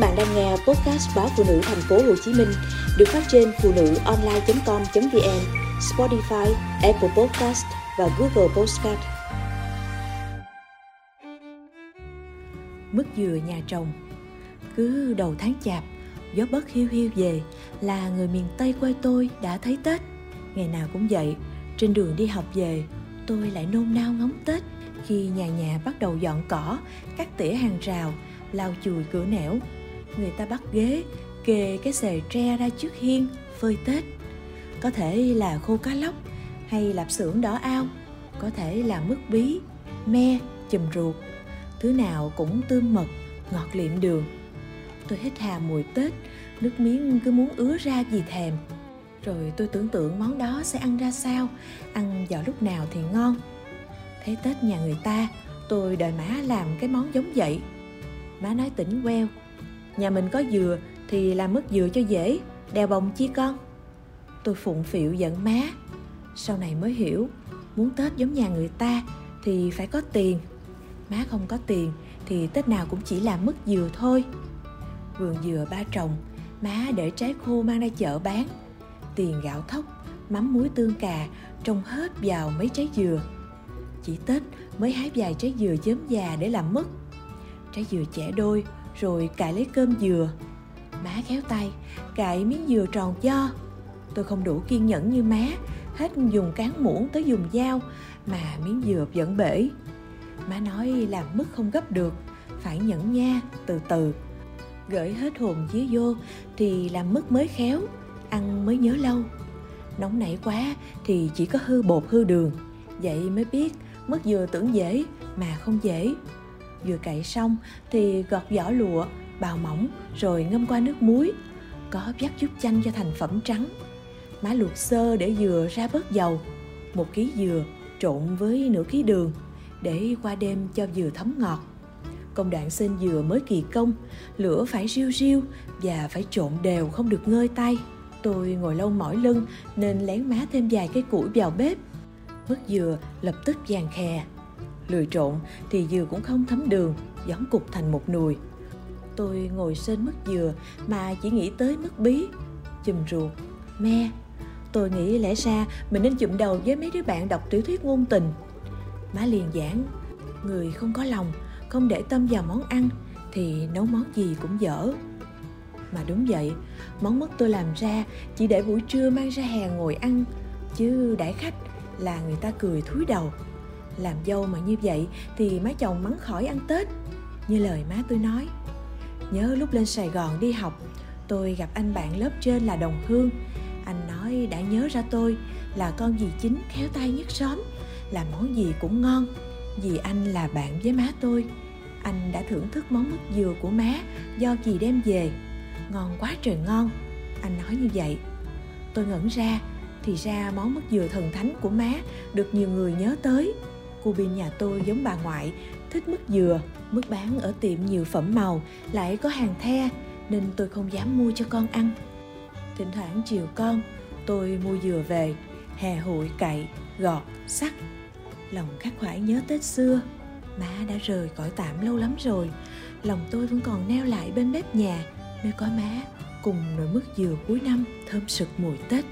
bạn đang nghe podcast báo phụ nữ thành phố Hồ Chí Minh được phát trên phụ nữ online.com.vn, Spotify, Apple Podcast và Google Podcast. Mứt dừa nhà trồng Cứ đầu tháng chạp, gió bớt hiu hiu về là người miền Tây quê tôi đã thấy Tết. Ngày nào cũng vậy, trên đường đi học về, tôi lại nôn nao ngóng Tết khi nhà nhà bắt đầu dọn cỏ, cắt tỉa hàng rào, lau chùi cửa nẻo. Người ta bắt ghế, kề cái xề tre ra trước hiên, phơi Tết. Có thể là khô cá lóc hay lạp xưởng đỏ ao, có thể là mứt bí, me, chùm ruột. Thứ nào cũng tươm mật, ngọt liệm đường. Tôi hít hà mùi Tết, nước miếng cứ muốn ứa ra vì thèm. Rồi tôi tưởng tượng món đó sẽ ăn ra sao, ăn vào lúc nào thì ngon. Thấy Tết nhà người ta, tôi đòi má làm cái món giống vậy. Má nói tỉnh queo, nhà mình có dừa thì làm mứt dừa cho dễ, đèo bồng chi con. Tôi phụng phịu giận má. Sau này mới hiểu, muốn Tết giống nhà người ta thì phải có tiền. Má không có tiền thì Tết nào cũng chỉ làm mứt dừa thôi. Vườn dừa ba trồng, má để trái khô mang ra chợ bán. Tiền gạo thóc, mắm muối tương cà trồng hết vào mấy trái dừa. Chỉ Tết mới hái vài trái dừa chớm già để làm mứt. Trái dừa trẻ đôi rồi cài lấy cơm dừa. Má khéo tay, cài miếng dừa tròn do. Tôi không đủ kiên nhẫn như má, hết dùng cán muỗng tới dùng dao mà miếng dừa vẫn bể. Má nói làm mất không gấp được, phải nhẫn nha, từ từ. Gửi hết hồn dưới vô thì làm mất mới khéo, ăn mới nhớ lâu. Nóng nảy quá thì chỉ có hư bột hư đường, vậy mới biết mất dừa tưởng dễ mà không dễ. Vừa cậy xong thì gọt vỏ lụa, bào mỏng rồi ngâm qua nước muối. Có vắt chút chanh cho thành phẩm trắng. Má luộc sơ để dừa ra bớt dầu. Một ký dừa trộn với nửa ký đường để qua đêm cho dừa thấm ngọt. Công đoạn xên dừa mới kỳ công, lửa phải riêu riêu và phải trộn đều không được ngơi tay. Tôi ngồi lâu mỏi lưng nên lén má thêm vài cái củi vào bếp. Mứt dừa lập tức vàng khè. Lười trộn thì dừa cũng không thấm đường, giống cục thành một nùi. Tôi ngồi sên mứt dừa mà chỉ nghĩ tới mứt bí, chùm ruột, me. Tôi nghĩ lẽ ra mình nên chụm đầu với mấy đứa bạn đọc tiểu thuyết ngôn tình. Má liền giảng, người không có lòng, không để tâm vào món ăn thì nấu món gì cũng dở mà đúng vậy món mứt tôi làm ra chỉ để buổi trưa mang ra hè ngồi ăn chứ đãi khách là người ta cười thúi đầu làm dâu mà như vậy thì má chồng mắng khỏi ăn tết. Như lời má tôi nói, nhớ lúc lên sài gòn đi học, tôi gặp anh bạn lớp trên là đồng hương. Anh nói đã nhớ ra tôi là con dì chính khéo tay nhất xóm, làm món gì cũng ngon, vì anh là bạn với má tôi. Anh đã thưởng thức món mứt dừa của má, do dì đem về. Ngon quá trời ngon. Anh nói như vậy. Tôi ngẩn ra, thì ra món mứt dừa thần thánh của má được nhiều người nhớ tới cô bên nhà tôi giống bà ngoại, thích mứt dừa mứt bán ở tiệm nhiều phẩm màu, lại có hàng the, nên tôi không dám mua cho con ăn. Thỉnh thoảng chiều con, tôi mua dừa về, hè hụi cậy gọt sắc lòng khắc khoải nhớ tết xưa, má đã rời cõi tạm lâu lắm rồi. Lòng tôi vẫn còn neo lại bên bếp nhà, nơi có má cùng nồi mứt dừa cuối năm thơm sực mùi tết.